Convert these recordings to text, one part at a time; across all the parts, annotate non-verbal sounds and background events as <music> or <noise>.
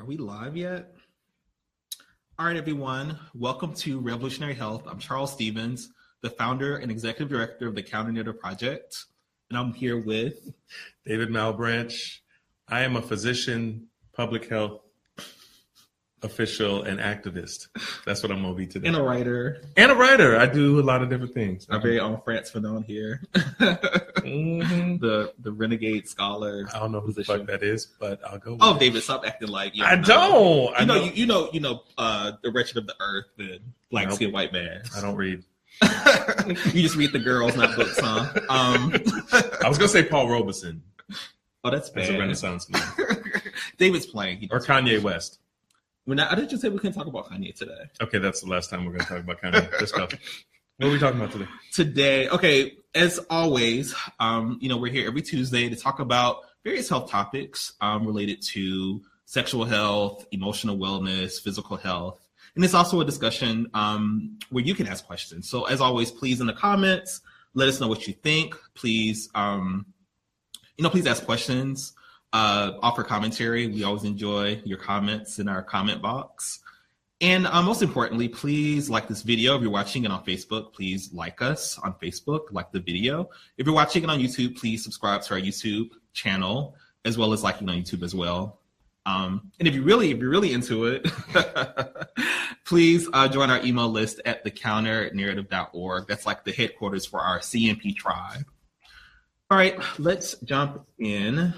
Are we live yet? All right, everyone. Welcome to Revolutionary Health. I'm Charles Stephens, the founder and executive director of the Counter Narrative Project. And I'm here with David Malebranche. I am a physician, public health official, and activist. That's what I'm going to be today. and a writer. And a writer. I do a lot of different things. Our very own Frantz Fanon here. Mhm. <laughs> the the renegade scholar. I don't know who the fuck that is, but I'll go. with Oh, it. David, stop acting like you I know. don't. I You know, know. you, you know, you know, uh, the wretched of the earth, the black Nope. skinned white man. I don't read. <laughs> you just read the girls, not books, huh? Um, <laughs> I was gonna say Paul Robeson oh, that's bad. a Renaissance man, David's playing. Or Kanye West. We're not, I didn't just say we couldn't talk about Kanye today. Okay, that's the last time we're gonna talk about Kanye. <laughs> What are we talking about today? Today, okay, as always, um, you know, we're here every Tuesday to talk about various health topics um, related to sexual health, emotional wellness, physical health. And it's also a discussion um, where you can ask questions. So, as always, please in the comments, let us know what you think. Please, um, you know, please ask questions, uh, offer commentary. We always enjoy your comments in our comment box. And uh, most importantly, please like this video. If you're watching it on Facebook, please like us on Facebook, like the video. If you're watching it on YouTube, please subscribe to our YouTube channel, as well as liking on YouTube as well. Um, and if you really, if you're really into it, <laughs> please uh, join our email list at thecounternarrative.org. That's like the headquarters for our CNP tribe. All right, let's jump in.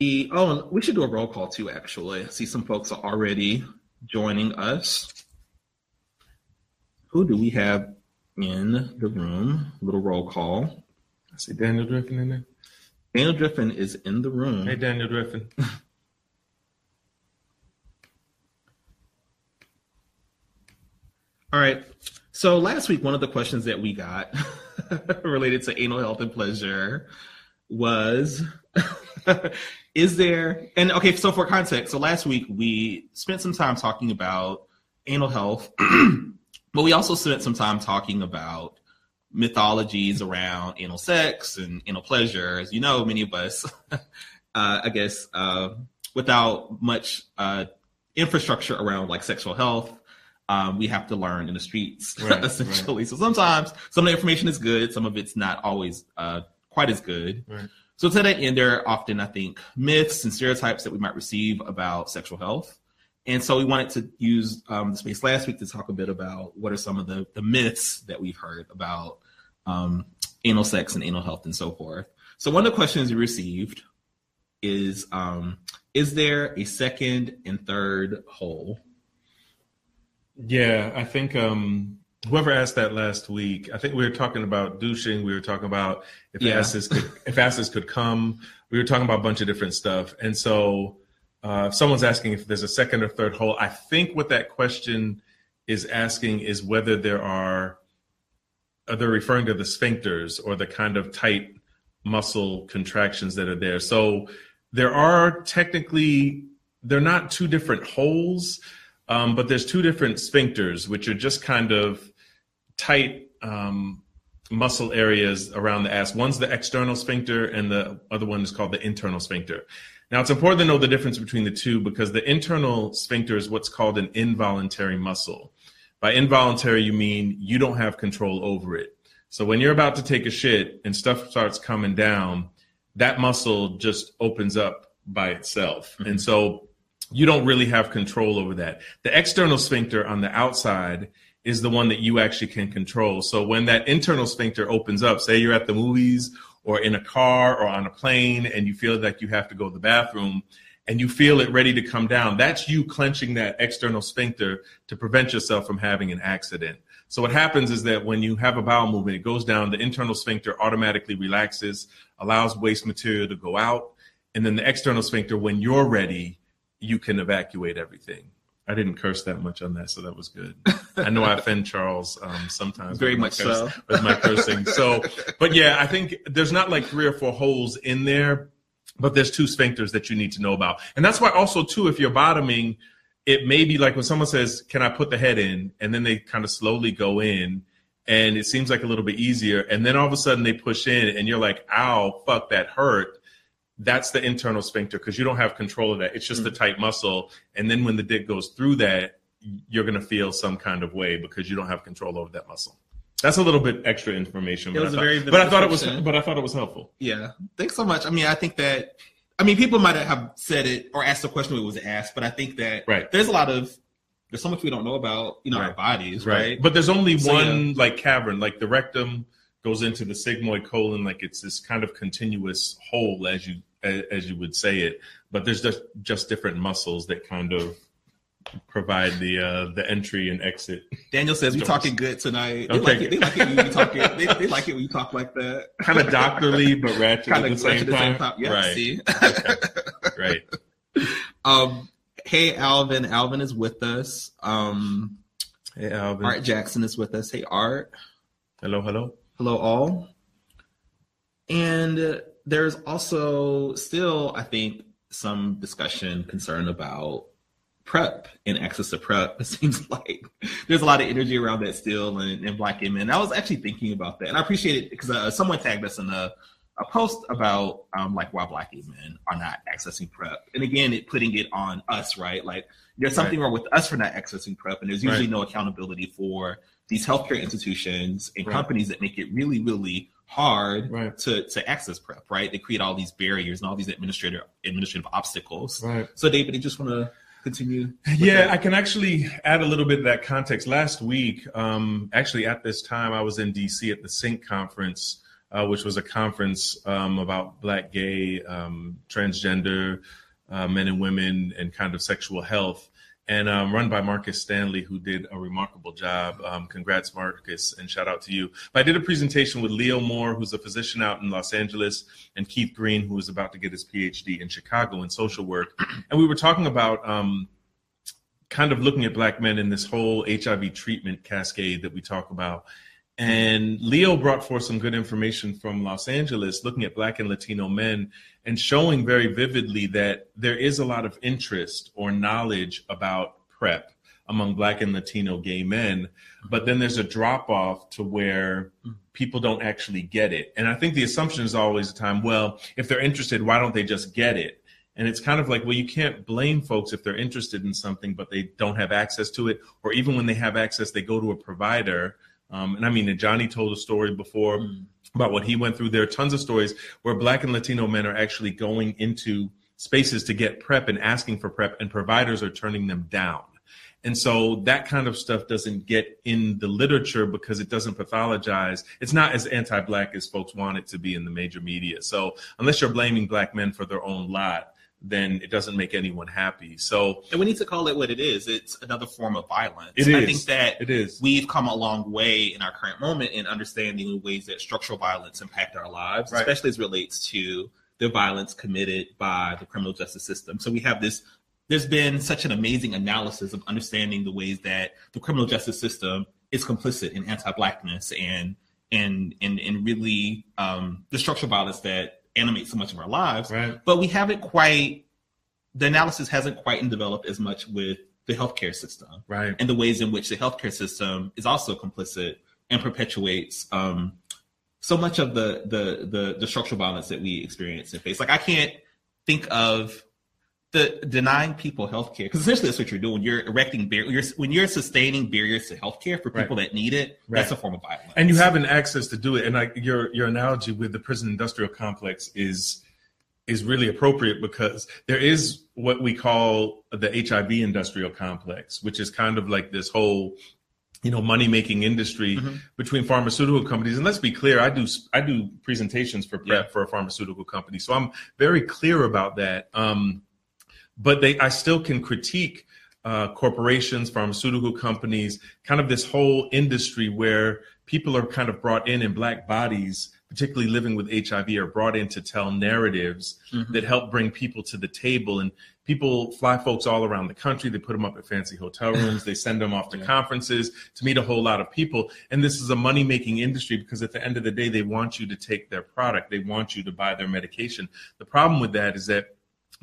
The, oh, we should do a roll call too, actually. I see some folks are already joining us. Who do we have in the room? little roll call. I see Daniel Driffin in there. Daniel Driffin is in the room. Hey, Daniel Driffin. <laughs> All right. So last week, one of the questions that we got <laughs> related to anal health and pleasure was <laughs> Is there, and okay, so for context, so last week we spent some time talking about anal health, <clears throat> but we also spent some time talking about mythologies around anal sex and anal pleasure. As you know, many of us, <laughs> uh, I guess, uh, without much uh, infrastructure around like sexual health, um, we have to learn in the streets <laughs> Right, essentially. So sometimes some of the information is good, some of it's not always uh, quite as good. Right. So to that end, there are often, I think, myths and stereotypes that we might receive about sexual health. And so we wanted to use um, the space last week to talk a bit about what are some of the, the myths that we've heard about um, anal sex and anal health and so forth. So one of the questions we received is, um, is there a second and third hole? Yeah, I think um, whoever asked that last week, I think we were talking about douching. We were talking about if Yeah. asses could if asses could come. We were talking about a bunch of different stuff. And so, uh, if someone's asking if there's a second or third hole, I think what that question is asking is whether there are. Are they referring to the sphincters or the kind of tight muscle contractions that are there? So there are technically they're not two different holes. Um, but there's two different sphincters, which are just kind of tight um, muscle areas around the ass. One's the external sphincter, and the other one is called the internal sphincter. Now, it's important to know the difference between the two because the internal sphincter is what's called an involuntary muscle. By involuntary, you mean you don't have control over it. So when you're about to take a shit and stuff starts coming down, that muscle just opens up by itself. And so you don't really have control over that. The external sphincter on the outside is the one that you actually can control. So when that internal sphincter opens up, say you're at the movies or in a car or on a plane and you feel like you have to go to the bathroom and you feel it ready to come down, that's you clenching that external sphincter to prevent yourself from having an accident. So what happens is that when you have a bowel movement, it goes down, the internal sphincter automatically relaxes, allows waste material to go out, and then the external sphincter, when you're ready, you can evacuate everything. I didn't curse that much on that, so that was good. I know I offend Charles um, sometimes. Very much curse- so. with my cursing. So, but yeah, I think there's not like three or four holes in there, but there's two sphincters that you need to know about, and that's why also too, if you're bottoming, it may be like when someone says, "Can I put the head in?" and then they kind of slowly go in, and it seems like a little bit easier, and then all of a sudden they push in, and you're like, "Ow, fuck, that hurt." That's the internal sphincter because you don't have control of that. It's just mm. the tight muscle. And then when the dick goes through that, you're going to feel some kind of way because you don't have control over that muscle. That's a little bit extra information, but, I thought, but I thought it was but I thought it was helpful. Yeah, thanks so much. I mean, I think that I mean people might have said it or asked the question it was asked, but I think that right. there's a lot of there's so much we don't know about you know right. our bodies, right? right? But there's only so, one yeah. like cavern, like the rectum goes into the sigmoid colon, like it's this kind of continuous hole, as you as you would say it. But there's just just different muscles that kind of provide the uh, the entry and exit. Daniel says we talking good tonight. They okay. like it. They like it when you talk. They, they like it when you talk like that. Kind of doctorly, but ratchet kind at the same time. time. Yeah, right. See? okay. Right. <laughs> Um. Hey, Alvin. Alvin is with us. Um. Hey, Alvin. Art Jackson is with us. Hey, Art. Hello. Hello. Hello, all. And there's also still, I think, some discussion, concern about prep and access to prep. <laughs> It seems like there's a lot of energy around that still and, in Black men. I was actually thinking about that, and I appreciate it because uh, someone tagged us in a, a post about um, like why Black men are not accessing prep, and again, it putting it on us, right? Like there's something right. wrong with us for not accessing prep, and there's usually right. no accountability for these healthcare institutions and right. companies that make it really, really hard right. to, to access prep, right? They create all these barriers and all these administrative administrative obstacles. Right. So David, you just want to continue? <laughs> Yeah, that? I can actually add a little bit of that context. Last week, um, actually at this time, I was in DC at the Sync conference, uh, which was a conference um, about Black, gay, um, transgender uh, men and women, and kind of sexual health and um, run by Marcus Stanley, who did a remarkable job. Um, congrats, Marcus, and shout out to you. But I did a presentation with Leo Moore, who's a physician out in Los Angeles, and Keith Green, who is about to get his PhD in Chicago in social work. And we were talking about um, kind of looking at Black men in this whole HIV treatment cascade that we talk about. And Leo brought forth some good information from Los Angeles, looking at Black and Latino men and showing very vividly that there is a lot of interest or knowledge about PrEP among Black and Latino gay men. But then there's a drop off to where people don't actually get it. And I think the assumption is always the time, well, if they're interested, why don't they just get it? And it's kind of like, well, you can't blame folks if they're interested in something, but they don't have access to it. Or even when they have access, they go to a provider um, and I mean, Johnny told a story before mm. about what he went through. There are tons of stories where Black and Latino men are actually going into spaces to get prep and asking for prep, and providers are turning them down. And so that kind of stuff doesn't get in the literature because it doesn't pathologize. It's not as anti Black as folks want it to be in the major media. So unless you're blaming Black men for their own lot, then it doesn't make anyone happy. So, and we need to call it what it is. It's another form of violence. It is. I think that it is. We've come a long way in our current moment in understanding the ways that structural violence impact our lives, right. especially as relates to the violence committed by the criminal justice system. So we have this. There's been such an amazing analysis of understanding the ways that the criminal justice system is complicit in anti-blackness and and and and really um, the structural violence that animate so much of our lives. Right. But we haven't quite the analysis hasn't quite developed as much with the healthcare system. Right. And the ways in which the healthcare system is also complicit and perpetuates um, so much of the, the the the structural violence that we experience and face. Like I can't think of the denying people health care because essentially that's what you're doing. You're erecting barriers when you're sustaining barriers to health care for people right. that need it. Right. That's a form of violence, and you have an access to do it. And like your your analogy with the prison industrial complex is is really appropriate because there is what we call the HIV industrial complex, which is kind of like this whole you know money making industry mm-hmm. between pharmaceutical companies and let's be clear i do i do presentations for prep yeah. for a pharmaceutical company so i'm very clear about that um, but they I still can critique uh, corporations, pharmaceutical companies, kind of this whole industry where people are kind of brought in in black bodies, particularly living with HIV, are brought in to tell narratives mm-hmm. that help bring people to the table. And people fly folks all around the country. They put them up at fancy hotel rooms. they send them off to <laughs> yeah. conferences to meet a whole lot of people. And this is a money making industry because at the end of the day, they want you to take their product. They want you to buy their medication. The problem with that is that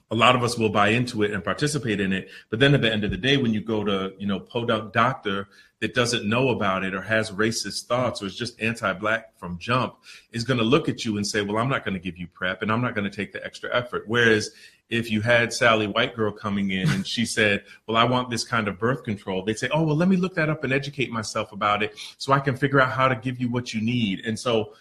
a lot of us will buy into it and participate in it. But then at the end of the day, when you go to, you know, podunk doctor that doesn't know about it or has racist thoughts or is just anti-black from jump is going to look at you and say, well, I'm not going to give you prep and I'm not going to take the extra effort. Whereas if you had Sally White Girl coming in and she said, well, I want this kind of birth control, they'd say, oh, well, let me look that up and educate myself about it so I can figure out how to give you what you need. And so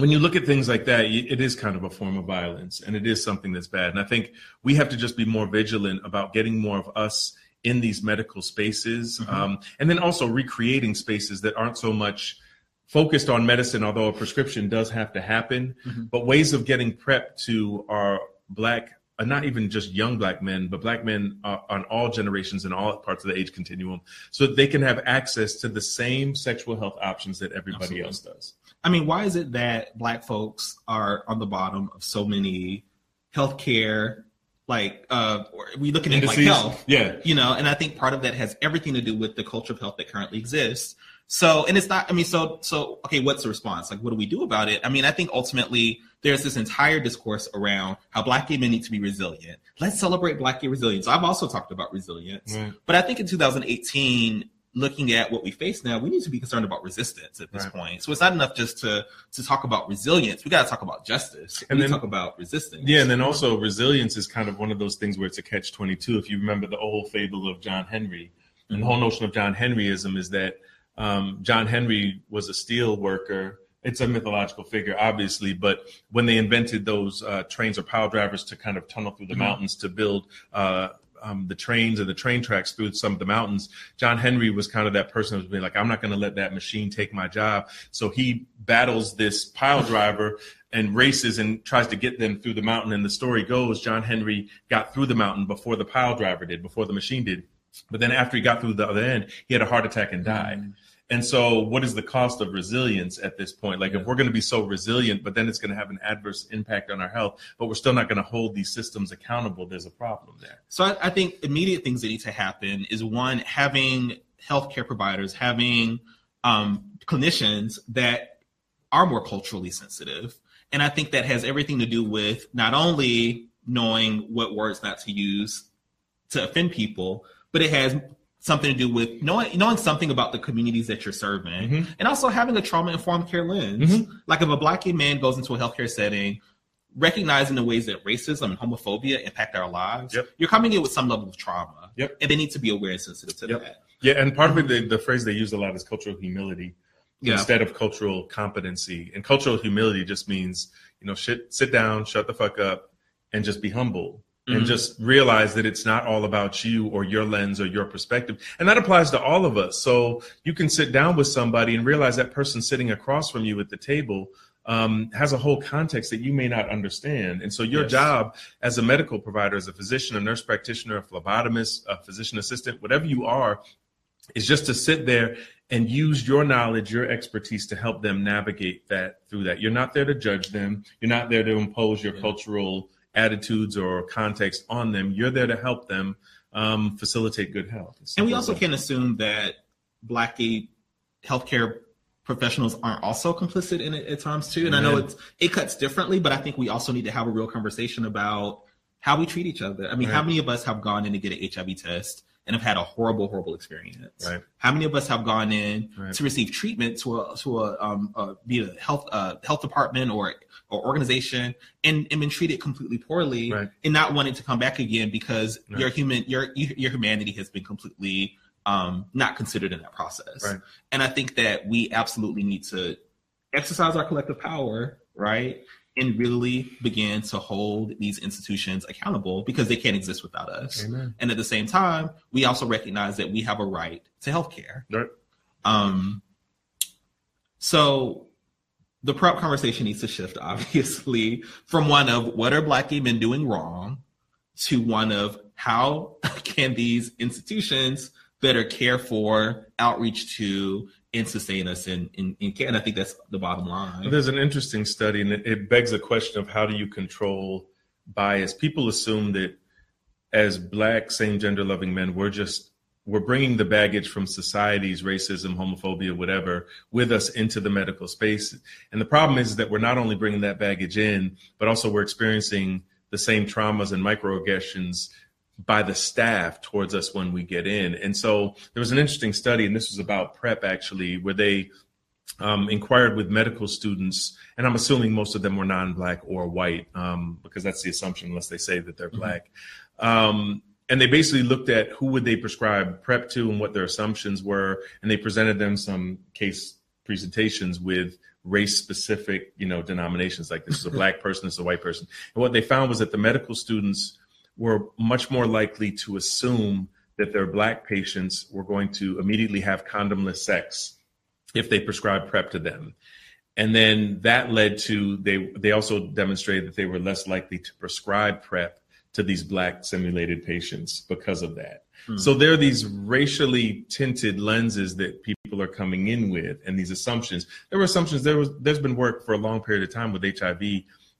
when you look at things like that, it is kind of a form of violence and it is something that's bad. And I think we have to just be more vigilant about getting more of us in these medical spaces mm-hmm. um, and then also recreating spaces that aren't so much focused on medicine, although a prescription does have to happen, mm-hmm. but ways of getting prep to our Black uh, not even just young black men, but black men uh, on all generations and all parts of the age continuum, so that they can have access to the same sexual health options that everybody Absolutely. else does. I mean, why is it that black folks are on the bottom of so many healthcare like uh we looking at like health yeah. you know? And i think part of that has everything to do with the culture of health that currently exists. So and it's not i mean so so okay what's the response? Like what do we do about it? I mean i think ultimately there's this entire discourse around how black gay men need to be resilient. Let's celebrate black gay resilience. I've also talked about resilience. Right. but i think in 2018 looking at what we face now, we need to be concerned about resistance at this right. point. So it's not enough just to to talk about resilience. We got to talk about justice. And we then talk about resistance. Yeah, and then also resilience is kind of one of those things where it's a catch twenty two. If you remember the old fable of John Henry, and mm-hmm. the whole notion of John Henryism is that um, John Henry was a steel worker. It's a mythological figure, obviously, but when they invented those uh, trains or pile drivers to kind of tunnel through the mm-hmm. mountains to build uh, um, the trains and the train tracks through some of the mountains, John Henry was kind of that person who's been like, I'm not going to let that machine take my job. So he battles this pile driver and races and tries to get them through the mountain. And the story goes, John Henry got through the mountain before the pile driver did, before the machine did. But then after he got through the other end, he had a heart attack and died. Mm-hmm. And so, what is the cost of resilience at this point? Like, if we're going to be so resilient, but then it's going to have an adverse impact on our health, but we're still not going to hold these systems accountable, there's a problem there. So, I, I think immediate things that need to happen is one, having healthcare providers, having um, clinicians that are more culturally sensitive. And I think that has everything to do with not only knowing what words not to use to offend people, but it has something to do with knowing knowing something about the communities that you're serving, mm-hmm. and also having a trauma informed care lens. Mm-hmm. Like if a black gay man goes into a healthcare setting, recognizing the ways that racism and homophobia impact our lives, yep. you're coming in with some level of trauma, yep. and they need to be aware and sensitive to yep. that. Yeah, and part of it, the, the phrase they use a lot is cultural humility. Yeah. instead of cultural competency. And cultural humility just means, you know, shit, sit down, shut the fuck up, and just be humble mm-hmm. and just realize that it's not all about you or your lens or your perspective. And that applies to all of us. So you can sit down with somebody and realize that person sitting across from you at the table um, has a whole context that you may not understand. And so your yes. job as a medical provider, as a physician, a nurse practitioner, a phlebotomist, a physician assistant, whatever you are, is just to sit there and use your knowledge, your expertise to help them navigate that through that. You're not there to judge them. You're not there to impose your yeah. cultural attitudes or context on them. You're there to help them um, facilitate good health. And we also can assume that Black gay healthcare professionals aren't also complicit in it at times too. And I know it's it cuts differently, but I think we also need to have a real conversation about how we treat each other. I mean, right. how many of us have gone in to get an HIV test and have had a horrible, horrible experience? Right. How many of us have gone in right. to receive treatment to a to a um a, be a health uh, health department or or organization and, and been treated completely poorly right. and not wanting to come back again because your human your your humanity has been completely um, not considered in that process. And I think that we absolutely need to exercise our collective power, right? And really begin to hold these institutions accountable because they can't exist without us. Amen. And at the same time, we also recognize that we have a right to healthcare. Right. Um, so the prep conversation needs to shift, <laughs> obviously, from one of what are black gay men doing wrong to one of how <laughs> can these institutions better care for, outreach to, and sustain us in, in, in. And I think that's the bottom line. There's an interesting study, and it, it begs a question of how do you control bias? People assume that as black, same gender loving men, we're just we're bringing the baggage from society's racism, homophobia, whatever, with us into the medical space. And the problem is that we're not only bringing that baggage in, but also we're experiencing the same traumas and microaggressions by the staff towards us when we get in. And so there was an interesting study, and this was about PrEP actually, where they um, inquired with medical students, and I'm assuming most of them were non-black or white, um, because that's the assumption, unless they say that they're mm-hmm. black. Um, and they basically looked at who would they prescribe PrEP to and what their assumptions were, and they presented them some case presentations with race-specific, you know, denominations like this is a <laughs> black person, this is a white person. And what they found was that the medical students were much more likely to assume that their black patients were going to immediately have condomless sex if they prescribed PrEP to them. And then that led to they they also demonstrated that they were less likely to prescribe PrEP to these black simulated patients because of that. Hmm. So there are these racially tinted lenses that people are coming in with and these assumptions. There were assumptions there was there's been work for a long period of time with HIV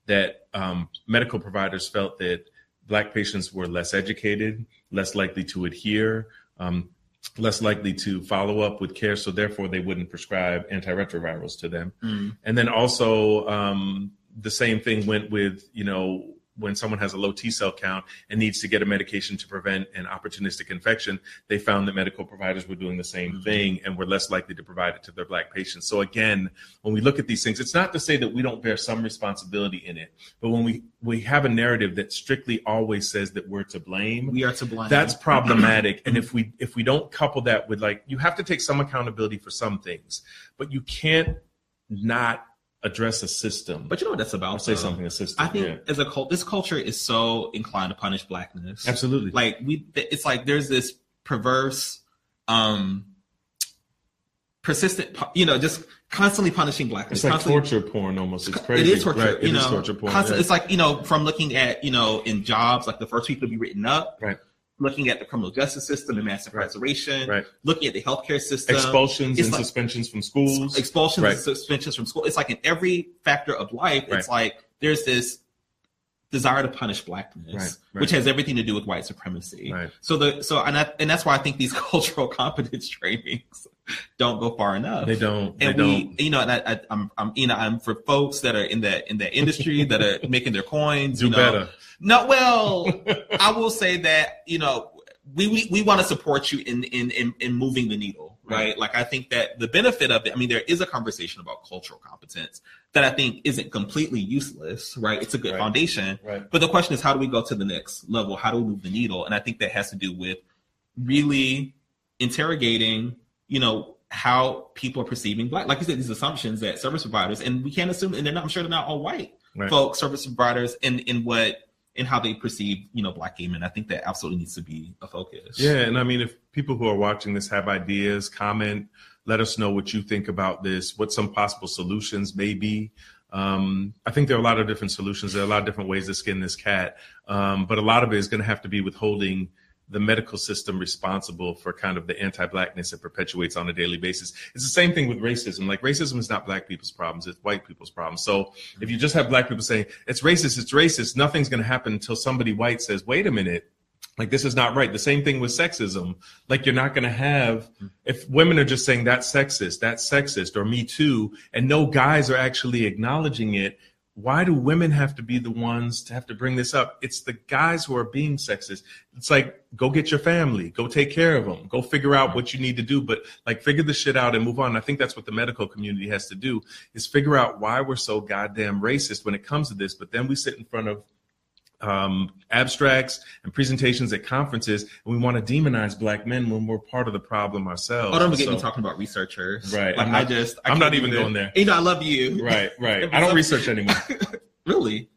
that um, medical providers felt that black patients were less educated, less likely to adhere, um, less likely to follow up with care, so therefore they wouldn't prescribe antiretrovirals to them. Mm. And then also um, the same thing went with you know when someone has a low T cell count and needs to get a medication to prevent an opportunistic infection, they found that medical providers were doing the same mm-hmm. thing and were less likely to provide it to their black patients. So again, when we look at these things, it's not to say that we don't bear some responsibility in it, but when we we have a narrative that strictly always says that we're to blame, we are to blame. That's <clears throat> problematic. and if we if we don't couple that with like you have to take some accountability for some things, but you can't not address a system. But you know what that's about? Or say something a system. I think yeah. as a cult, this culture is so inclined to punish blackness. Absolutely. Like we, it's like there's this perverse, um, persistent, you know, just constantly punishing blackness. It's like torture porn almost. It's crazy. It is torture. Right. You know, torture porn. Constant. It's like you know, from looking at you know in jobs, like the first people to be written up. Right looking at the criminal justice system and mass incarceration, right. looking at the healthcare system, expulsions it's and like, suspensions from schools, expulsions right. and suspensions from school. It's like in every factor of life, right. it's like there's this desire to punish blackness, which has everything to do with white supremacy. So the so and I, and that's why I think these <laughs> cultural competence trainings don't go far enough. They don't. And they we, don't. you know, and I, I, I'm, I'm, you know, I'm for folks that are in that in that industry that are <laughs> making their coins. Do you know, better no, well, <laughs> I will say that you know we we, we want to support you in, in in in moving the needle, right? Like I think that the benefit of it. I mean, there is a conversation about cultural competence that I think isn't completely useless, right? It's a good right. foundation, right. but the question is, how do we go to the next level? How do we move the needle? And I think that has to do with really interrogating, you know, how people are perceiving black. Like you said, these assumptions that service providers, and we can't assume, and they're not, I'm sure they're not all white right. folks, service providers, in in what in how they perceive, you know, black gay men. I think that absolutely needs to be a focus. Yeah, and I mean, if people who are watching this have ideas, comment, let us know what you think about this, what some possible solutions may be. Um, I think there are a lot of different solutions. There are a lot of different ways to skin this cat, um, but a lot of it is going to have to be withholding the medical system responsible for kind of the anti-blackness it perpetuates on a daily basis. It's the same thing with racism. Like racism is not black people's problems; it's white people's problems. So if you just have black people saying it's racist, it's racist, nothing's going to happen until somebody white says, "Wait a minute." Like this is not right. The same thing with sexism. Like you're not going to have if women are just saying that's sexist, that's sexist, or me too, and no guys are actually acknowledging it why do women have to be the ones to have to bring this up? It's the guys who are being sexist. It's like, go get your family, go take care of them, go figure out what you need to do, but like figure the shit out and move on. I think that's what the medical community has to do is figure out why we're so goddamn racist when it comes to this. But then we sit in front of um, abstracts and presentations at conferences, and we want to demonize black men when we're part of the problem ourselves. Oh, don't get so, me talking about researchers. Right. Like I'm not, I just, I am not even going there. You know, I love you. Right, right. <laughs> I don't research anymore. <laughs> really?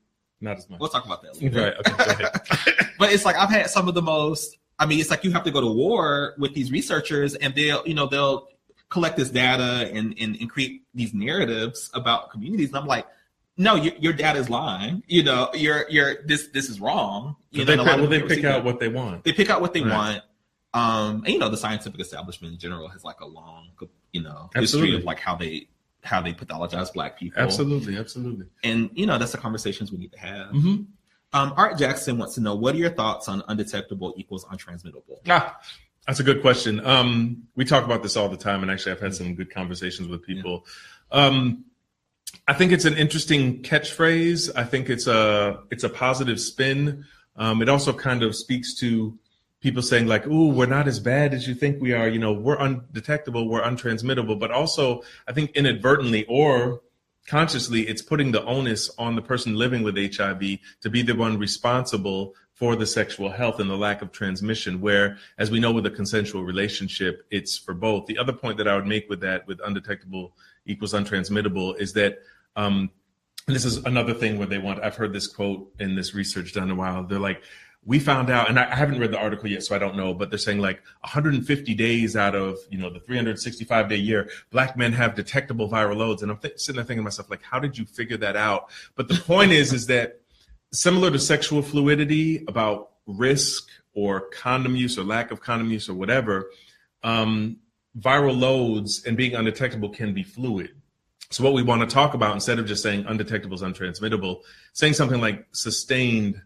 Not as much. We'll talk about that later. Right. Okay. <laughs> but it's like I've had some of the most. I mean, it's like you have to go to war with these researchers, and they'll, you know, they'll collect this data and and, and create these narratives about communities, and I'm like no, your, your dad is lying. You know, you're you're this this is wrong. You know, they pick, well, they pick out that. what they want. They pick out what they right. want. Um, and you know, the scientific establishment in general has like a long, you know, absolutely. history of like how they how they pathologize black people. Absolutely, absolutely. And you know, that's the conversations we need to have. Mm-hmm. Um, Art Jackson wants to know what are your thoughts on undetectable equals untransmittable? Ah, that's a good question. Um, we talk about this all the time, and actually, I've had some good conversations with people. Yeah. Um, I think it's an interesting catchphrase. I think it's a it's a positive spin. Um, it also kind of speaks to people saying like, "Ooh, we're not as bad as you think we are." You know, we're undetectable, we're untransmittable. But also, I think inadvertently or consciously, it's putting the onus on the person living with HIV to be the one responsible for the sexual health and the lack of transmission. Where, as we know, with a consensual relationship, it's for both. The other point that I would make with that, with undetectable equals untransmittable, is that. Um, this is another thing where they want i've heard this quote in this research done a while they're like we found out, and I haven't read the article yet, so I don't know, but they're saying like 150 days out of you know the 365 day year, black men have detectable viral loads, and I'm th- sitting there thinking to myself like, how did you figure that out? But the point is, is that similar to sexual fluidity about risk or condom use or lack of condom use or whatever, um, viral loads and being undetectable can be fluid. So what we want to talk about instead of just saying undetectable is untransmittable, saying something like sustained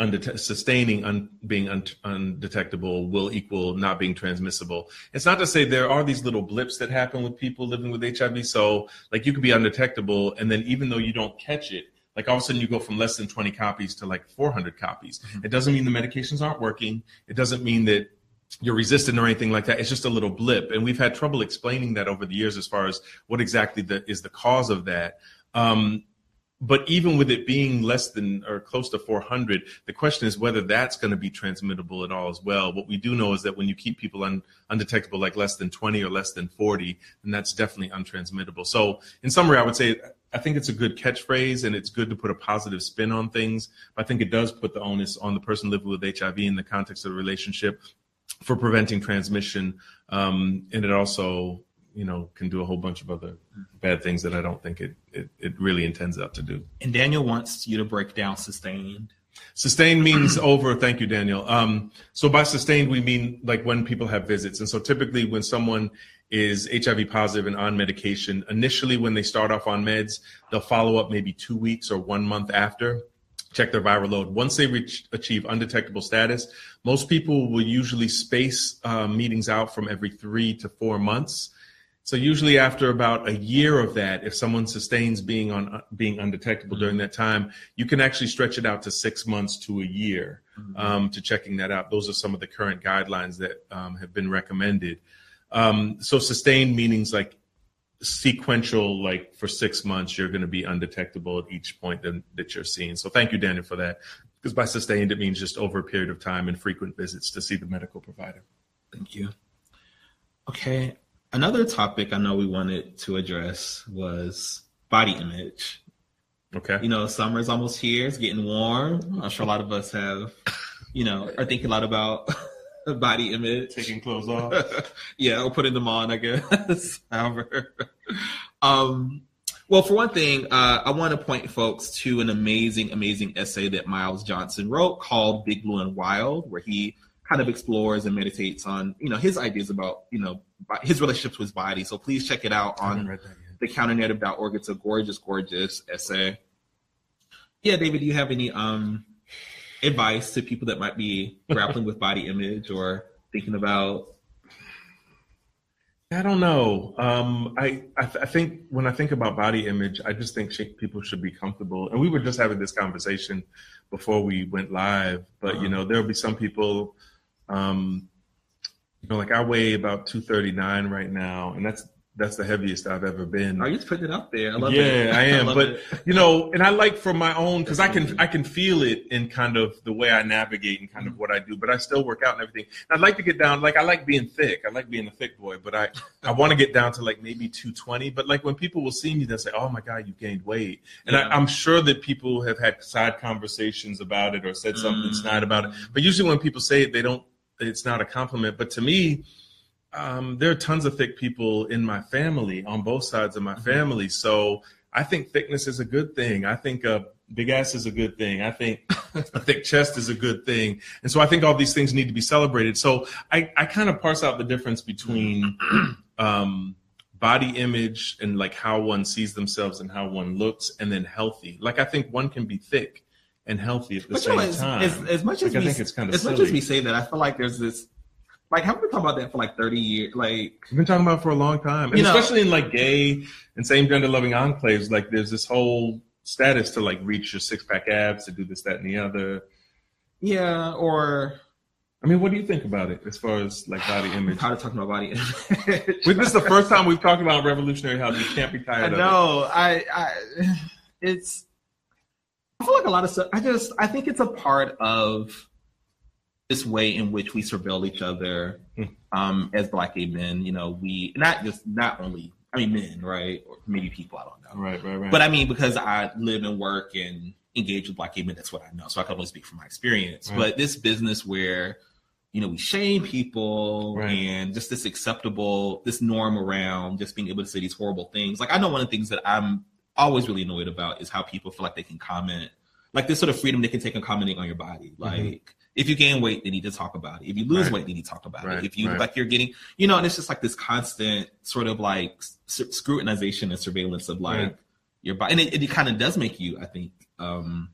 undete- sustaining un- being un- undetectable will equal not being transmissible. It's not to say there are these little blips that happen with people living with HIV. So, like, you could be undetectable, and then even though you don't catch it, like all of a sudden you go from less than 20 copies to like 400 copies. Mm-hmm. It doesn't mean the medications aren't working. It doesn't mean that you're resistant or anything like that. It's just a little blip. And we've had trouble explaining that over the years as far as what exactly the, is the cause of that. Um, but even with it being less than or close to 400 the question is whether that's going to be transmittable at all as well what we do know is that when you keep people un, undetectable like less than 20 or less than 40 then that's definitely untransmittable so in summary i would say i think it's a good catchphrase and it's good to put a positive spin on things but i think it does put the onus on the person living with hiv in the context of the relationship for preventing transmission um, and it also you know, can do a whole bunch of other bad things that I don't think it, it, it really intends out to do. And Daniel wants you to break down sustained. Sustained means <clears throat> over. Thank you, Daniel. Um, so by sustained, we mean like when people have visits. And so typically when someone is HIV positive and on medication, initially when they start off on meds, they'll follow up maybe two weeks or one month after check their viral load. Once they reach, achieve undetectable status, most people will usually space uh, meetings out from every three to four months. So usually after about a year of that, if someone sustains being on being undetectable mm-hmm. during that time, you can actually stretch it out to six months to a year mm-hmm. um, to checking that out. Those are some of the current guidelines that um, have been recommended. Um, so sustained meanings like sequential, like for six months, you're going to be undetectable at each point that, that you're seeing. So thank you, Daniel, for that. Because by sustained, it means just over a period of time and frequent visits to see the medical provider. Thank you. Okay, another topic I know we wanted to address was body image. Okay. You know, summer's almost here. It's getting warm. I'm sure a lot of us have, you know, are thinking a lot about body image. Taking clothes off. <laughs> yeah, or putting them on, I guess. <laughs> However. Um, well, for one thing, uh, I want to point folks to an amazing, amazing essay that Miles Johnson wrote called Big Blue and Wild, where he kind of explores and meditates on, you know, his ideas about, you know, his relationship with his body. So please check it out on the thecounternarrative.org. It's a gorgeous, gorgeous essay. Yeah, David, do you have any um, advice to people that might be grappling with body image or thinking about? I don't know. Um, I I, th- I, think when I think about body image, I just think people should be comfortable. And we were just having this conversation before we went live. But uh-huh. you know, there'll be some people um, you know, like I weigh about 239 right now, and that's that's the heaviest I've ever been. Are you putting it out there? I love yeah, it. Yeah, <laughs> I am. I but it. you know, and I like for my own because I can I can feel it in kind of the way I navigate and kind of what I do. But I still work out and everything. And I'd like to get down. Like I like being thick. I like being a thick boy. But I I want to get down to like maybe 220. But like when people will see me, they'll say, "Oh my God, you gained weight." And yeah. I, am sure that people have had side conversations about it or said something mm. snide about it. But usually when people say it, they don't it's not a compliment. But to me, um, there are tons of thick people in my family on both sides of my mm-hmm. family. So I think thickness is a good thing. I think a big ass is a good thing. I think <laughs> a thick chest is a good thing. And so I think all these things need to be celebrated. So I, I kind of parse out the difference between um, body image and like how one sees themselves and how one looks and then healthy. Like I think one can be thick and healthy at the but same you know, as, time. As, as much as like, we, I think it's kind of as silly. much as we say that, I feel like there's this Like, haven't we talked about that for like 30 years? Like, we've been talking about for a long time, and especially know, in like gay and same gender loving enclaves. Like, there's this whole status to like reach your six pack abs, to do this, that, and the other. Yeah, or I mean, what do you think about it as far as like body image? Tired of talking about body image. <laughs> this is the first time we've talked about revolutionary health. You can't be tired. I know. I, I, it's. I feel like a lot of stuff. I just. I think it's a part of this way in which we surveil each other hmm. um, as black gay men. You know, we not just not only. I mean, men, right, or maybe people. I don't know. Right, right, right. But I mean, because I live and work and engage with black gay men, that's what I know. So I can only speak from my experience. Right. But this business where you know, we shame people right. and just this acceptable, this norm around just being able to say these horrible things. Like I know one of the things that I'm always really annoyed about is how people feel like they can comment, like this sort of freedom they can take on commenting on your body. Mm-hmm. Like mm-hmm. If you gain weight, they need to talk about it. If you lose right. weight, they need to talk about right. it. If you like you're getting, you know, and it's just like this constant sort of like scrutinization and surveillance of like your body, and it, it kind of does make you, I think, um,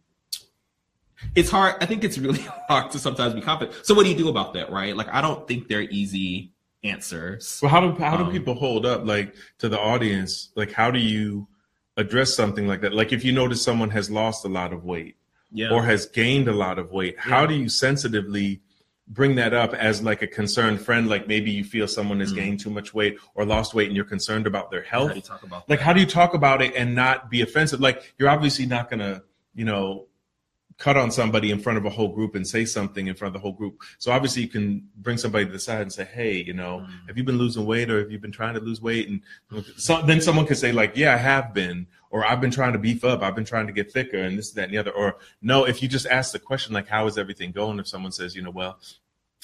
it's hard. I think it's really <laughs> hard to sometimes be confident. So what do you do about that, right? Like I don't think they're easy answers. Well, how do how do um, people hold up like to the audience? Like how do you address something like that? Like if you notice someone has lost a lot of weight yeah. or has gained a lot of weight, how yeah. do you sensitively bring that up as like a concerned friend? Like maybe you feel someone has mm. gained too much weight or lost weight and you're concerned about their health. How do you talk about like that? how do you talk about it and not be offensive? Like you're obviously not gonna, you know, cut on somebody in front of a whole group and say something in front of the whole group. So obviously you can bring somebody to the side and say, Hey, you know, mm. have you been losing weight or have you been trying to lose weight? And so, then someone could say like, yeah, I have been, or I've been trying to beef up. I've been trying to get thicker and this, that, and the other. Or no, if you just ask the question, like, how is everything going? If someone says, you know, well,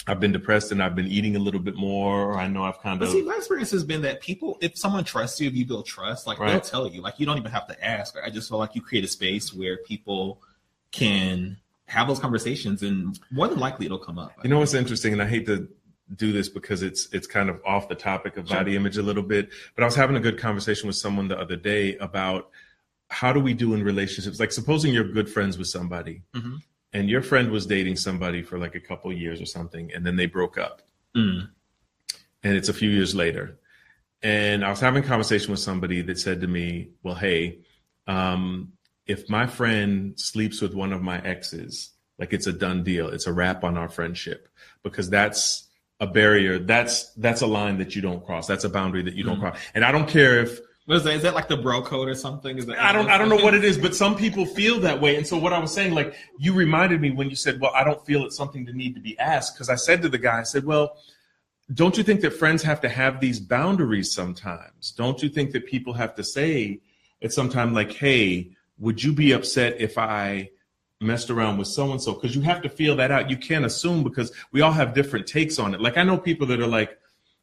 I've been depressed and I've been eating a little bit more, or I know I've kind of. but. See, my experience has been that people, if someone trusts you, if you build trust, like right. they'll tell you. Like you don't even have to ask. I just feel like you create a space where people can have those conversations, and more than likely it'll come up. You know what's interesting, and I hate to do this because it's it's kind of off the topic of body image a little bit, but I was having a good conversation with someone the other day about how do we do in relationships? Like supposing you're good friends with somebody, mm-hmm. and your friend was dating somebody for like a couple years or something, and then they broke up, mm. and it's a few years later. And I was having a conversation with somebody that said to me, "Well, hey, um, if my friend sleeps with one of my exes, like it's a done deal. It's a wrap on our friendship because that's a barrier. That's that's a line that you don't cross. That's a boundary that you don't mm-hmm. cross. And I don't care if what is that? Is that like the bro code or something? Is that I don't I don't know what it is, but some people feel that way. And so what I was saying, like you reminded me when you said, "Well, I don't feel it's something to need to be asked," because I said to the guy, I said, "Well." Don't you think that friends have to have these boundaries sometimes? Don't you think that people have to say at some time, like, hey, would you be upset if I messed around with so and so? Because you have to feel that out. You can't assume because we all have different takes on it. Like I know people that are like,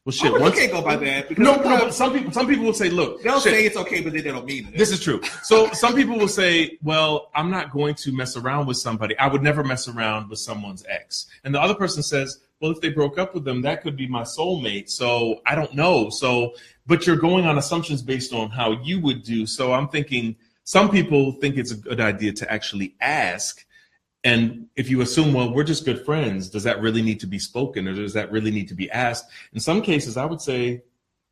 well, shit. Oh, once, you can't go by that. no, no. But some people, some people will say, look, they'll shit, say it's okay, but they don't mean it. This is true. So some people will say, well, I'm not going to mess around with somebody. I would never mess around with someone's ex. And the other person says, well, if they broke up with them, that could be my soulmate. So I don't know. So, but you're going on assumptions based on how you would do. So I'm thinking some people think it's a good idea to actually ask. And if you assume, well, we're just good friends, does that really need to be spoken or does that really need to be asked? In some cases, I would say,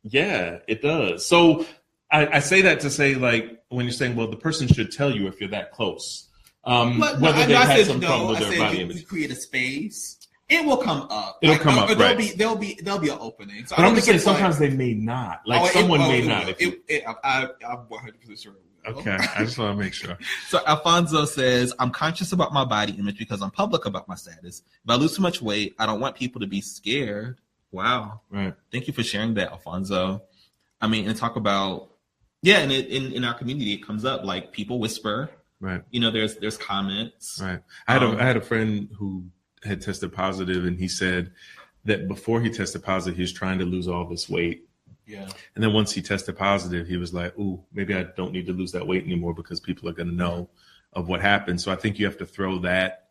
yeah, it does. So I, I say that to say, like, when you're saying, well, the person should tell you if you're that close. Um, but, whether they've had some no, problem with their body image. You create a space it will come up. It'll like, come up. There'll right. be there'll be there'll be an opening. So but I'm just saying sometimes like, they may not. Like oh, someone it, may oh, not. It, it, I, am 100 percent sure. Okay, I just want to make sure. <laughs> So Alfonso says, "I'm conscious about my body image because I'm public about my status. If I lose too much weight, I don't want people to be scared." Wow. Right. Thank you for sharing that, Alfonso. I mean, and talk about yeah, and it, in in our community, it comes up like people whisper. Right. You know, there's there's comments. Right. I had um, a I had a friend who had tested positive, and he said that before he tested positive, he was trying to lose all this weight. Yeah. And then once he tested positive, he was like, "Ooh, maybe I don't need to lose that weight anymore because people are going to know of what happened." So I think you have to throw that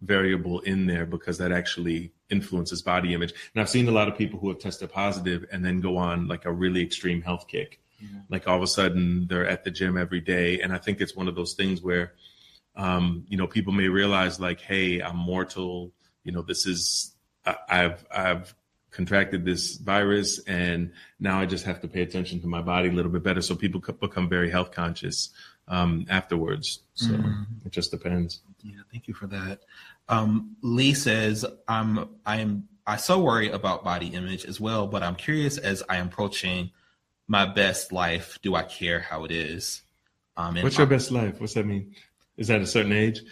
variable in there because that actually influences body image. And I've seen a lot of people who have tested positive and then go on like a really extreme health kick. Yeah. Like all of a sudden they're at the gym every day. And I think it's one of those things where um, you know, people may realize like, hey, I'm mortal. You know, this is I, I've I've contracted this virus and now I just have to pay attention to my body a little bit better. So people become very health conscious um, afterwards. So mm. it just depends. Yeah, thank you for that. Um, Lee says, "I'm I am I so worry about body image as well, but I'm curious as I am approaching my best life. Do I care how it is? Um, What's your best life? What's that mean? Is that a certain age?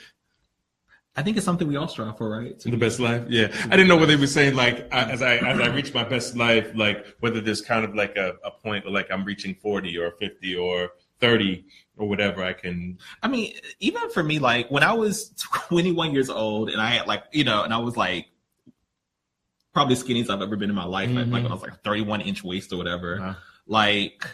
I think it's something we all strive for, right? To the best life, yeah. I didn't know what they were saying. Like as I as I reach my best life, like whether there's kind of like a, a point, like I'm reaching forty or fifty or thirty or whatever. I can. I mean, even for me, like when I was <laughs> 21 years old and I had like you know, and I was like probably skinniest I've ever been in my life. Mm-hmm. Like when I was like 31 inch waist or whatever. Uh-huh. Like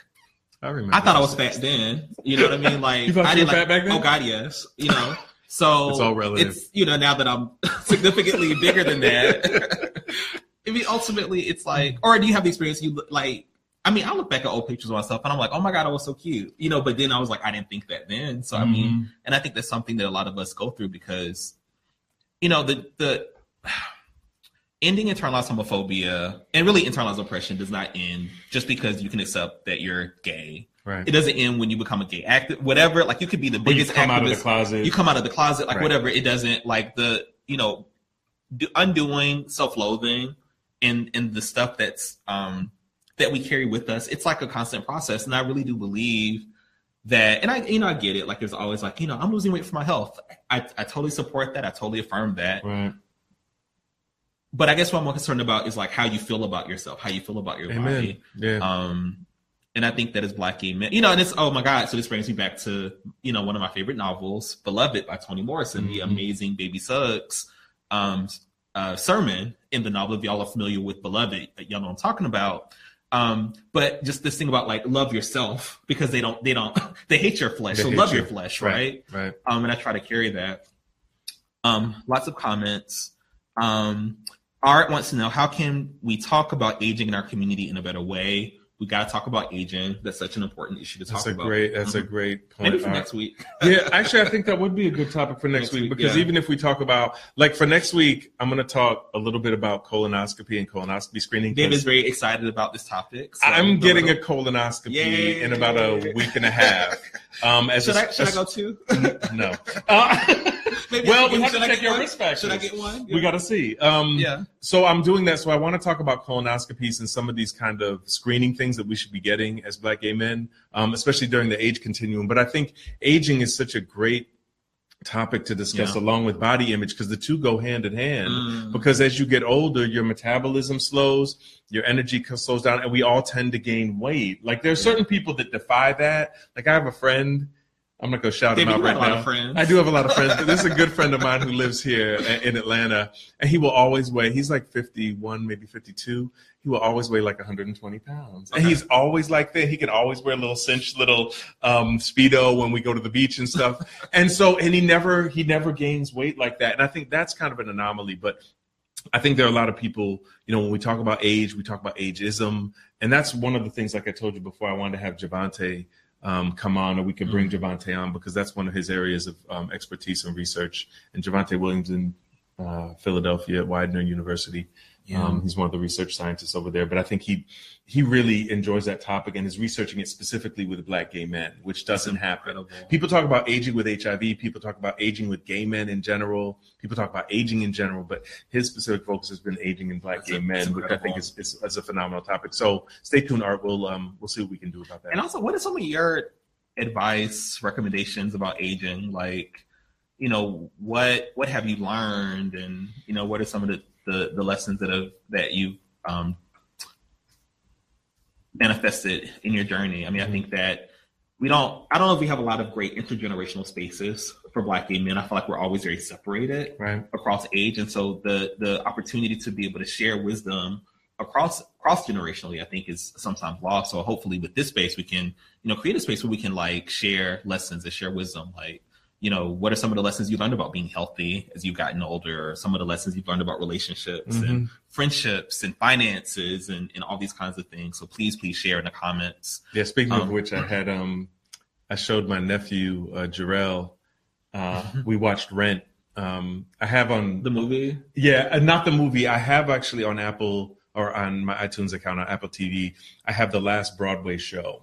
I remember. I thought I was fat then. You know what I mean? <laughs> Like I did like, back then? Oh God, yes. You know. So it's all relative. It's you know now that I'm <laughs> significantly bigger than that. <laughs> I mean, ultimately, it's like, or do you have the experience? You like, I mean, I look back at old pictures of myself and I'm like, oh my god, I was so cute, you know. But then I was like, I didn't think that then. So mm-hmm. I mean, mm-hmm. and I think that's something that a lot of us go through because, you know, the the ending internalized homophobia and really internalized oppression does not end just because you can accept that you're gay Right. It doesn't end when you become a gay active, whatever. Like you could be the biggest. you come activist, out of the closet. You come out of the closet, like right. whatever. It doesn't like the you know, undoing self-loathing and and the stuff that's um that we carry with us. It's like a constant process, and I really do believe that. And I you know I get it. Like there's always like you know I'm losing weight for my health. I I totally support that. I totally affirm that. Right. But I guess what I'm more concerned about is like how you feel about yourself, how you feel about your Amen. body. Yeah. Um, and I think that is black gay men, you know, and it's oh my god, so this brings me back to you know one of my favorite novels, Beloved by Toni Morrison, mm-hmm. the amazing Baby Suggs um, uh, sermon in the novel. If y'all are familiar with Beloved, y'all know I'm talking about. Um, but just this thing about like love yourself because they don't they don't <laughs> they hate your flesh, they so love you. your flesh, right? Right. right. Um, and I try to carry that. Um, lots of comments. Um, Art wants to know how can we talk about aging in our community in a better way? we got to talk about aging. That's such an important issue to talk that's a about. Great, that's mm-hmm. a great point. Maybe for next week. <laughs> yeah, actually, I think that would be a good topic for next, next week, week, because yeah. even if we talk about, like for next week, I'm going to talk a little bit about colonoscopy and colonoscopy screening. David's very excited about this topic. So I'm getting a colonoscopy Yay. in about a week and a half. Um, as should, a, I, should I go too? <laughs> no. Uh, <laughs> well, we have to check your risk factors. Should I get one? Yeah. We got to see. Um, yeah. So I'm doing that. So I want to talk about colonoscopies and some of these kind of screening things that we should be getting as Black gay men, um, especially during the age continuum. But I think aging is such a great topic to discuss yeah. along with body image because the two go hand in hand mm. because as you get older your metabolism slows your energy slows down and we all tend to gain weight like there are certain people that defy that like i have a friend I'm not gonna go shout David, him out right now. I do have a lot of friends, but this is a good friend of mine who lives here in Atlanta, and he will always weigh. He's like 51, maybe 52. He will always weigh like 120 pounds, okay. and he's always like that. He can always wear a little cinch, little um, speedo when we go to the beach and stuff. <laughs> and so, and he never he never gains weight like that. And I think that's kind of an anomaly, but I think there are a lot of people, you know, when we talk about age, we talk about ageism. And that's one of the things, like I told you before, I wanted to have Javante um, come on, or we can bring mm-hmm. Javante on because that's one of his areas of um, expertise and research. And Javante Williams in uh, Philadelphia at Widener University. Yeah. Um, he's one of the research scientists over there, but I think he he really enjoys that topic and is researching it specifically with black gay men, which doesn't happen. People talk about aging with HIV. People talk about aging with gay men in general. People talk about aging in general, but his specific focus has been aging in black that's gay men, which I think is, is, is, a phenomenal topic. So stay tuned, Art. We'll um we'll see what we can do about that. And also, what are some of your advice, recommendations about aging? Like, you know, what what have you learned, and you know, what are some of the the, the lessons that have that you um, manifested in your journey. I mean, mm-hmm. I think that we don't. I don't know if we have a lot of great intergenerational spaces for Black gay men. I feel like we're always very separated right. across age, and so the the opportunity to be able to share wisdom across cross generationally, I think, is sometimes lost. So hopefully, with this space, we can you know create a space where we can like share lessons and share wisdom, like you know, what are some of the lessons you learned about being healthy as you've gotten older, or some of the lessons you've learned about relationships mm-hmm. and friendships and finances and, and all these kinds of things. So please, please share in the comments. Yeah, speaking um, of which, I had um I showed my nephew uh Jarrell. Uh we watched Rent. Um I have on the movie? Yeah, uh, not the movie. I have actually on Apple or on my iTunes account on Apple TV, I have the last Broadway show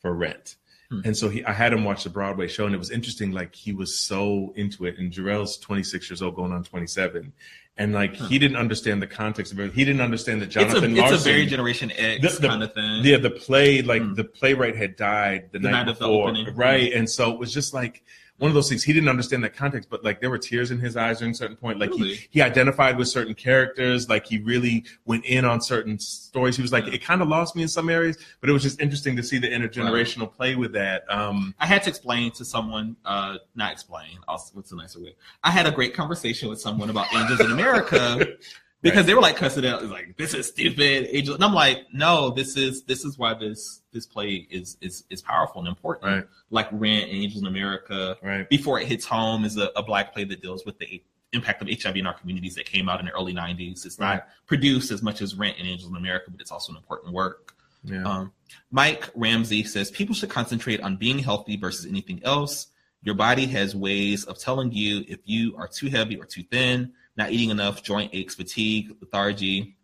for Rent. Hmm. And so he, I had him watch the Broadway show, and it was interesting. Like he was so into it, and Jarrell's 26 years old, going on 27, and like huh. he didn't understand the context of it. He didn't understand that Jonathan it's a, Larson. It's a very Generation X the, the, kind of thing. Yeah, the play, like hmm. the playwright had died the, the night, night, before, right? And so it was just like one of those things he didn't understand that context, but like there were tears in his eyes during a certain point. Like really? he, he identified with certain characters, like he really went in on certain stories. He was like, yeah. it kind of lost me in some areas, but it was just interesting to see the intergenerational right. play with that. Um, I had to explain to someone, uh, not explain, what's a nicer way? I had a great conversation with someone about Angels in America. <laughs> because right. they were like cussing out It's like this is stupid angel and i'm like no this is this is why this this play is is is powerful and important right. like rent and angels in america right. before it hits home is a, a, black play that deals with the impact of hiv in our communities that came out in the early 90s it's right. not produced as much as rent and angels in america but it's also an important work yeah. um, mike ramsey says people should concentrate on being healthy versus anything else your body has ways of telling you if you are too heavy or too thin not eating enough, joint aches, fatigue, lethargy.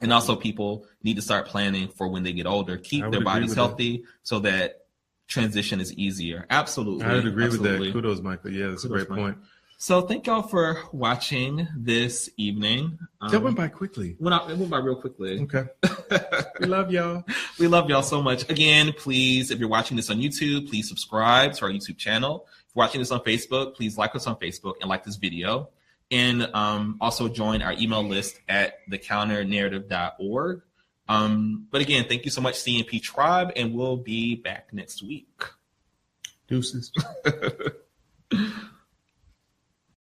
And also, people need to start planning for when they get older. Keep their bodies healthy that. so that transition is easier. Absolutely. I would agree Absolutely. with that. Kudos, Michael. Yeah, that's Kudos, a great point. So thank y'all for watching this evening. Um, that went by quickly. Went out, it went by real quickly. Okay. <laughs> we love y'all. We love y'all so much. Again, please, if you're watching this on YouTube, please subscribe to our YouTube channel. If you're watching this on Facebook, please like us on Facebook and like this video and um, also join our email list at thecounternarrative.org. Um, but again, thank you so much, CNP Tribe, and we'll be back next week. Deuces. <laughs>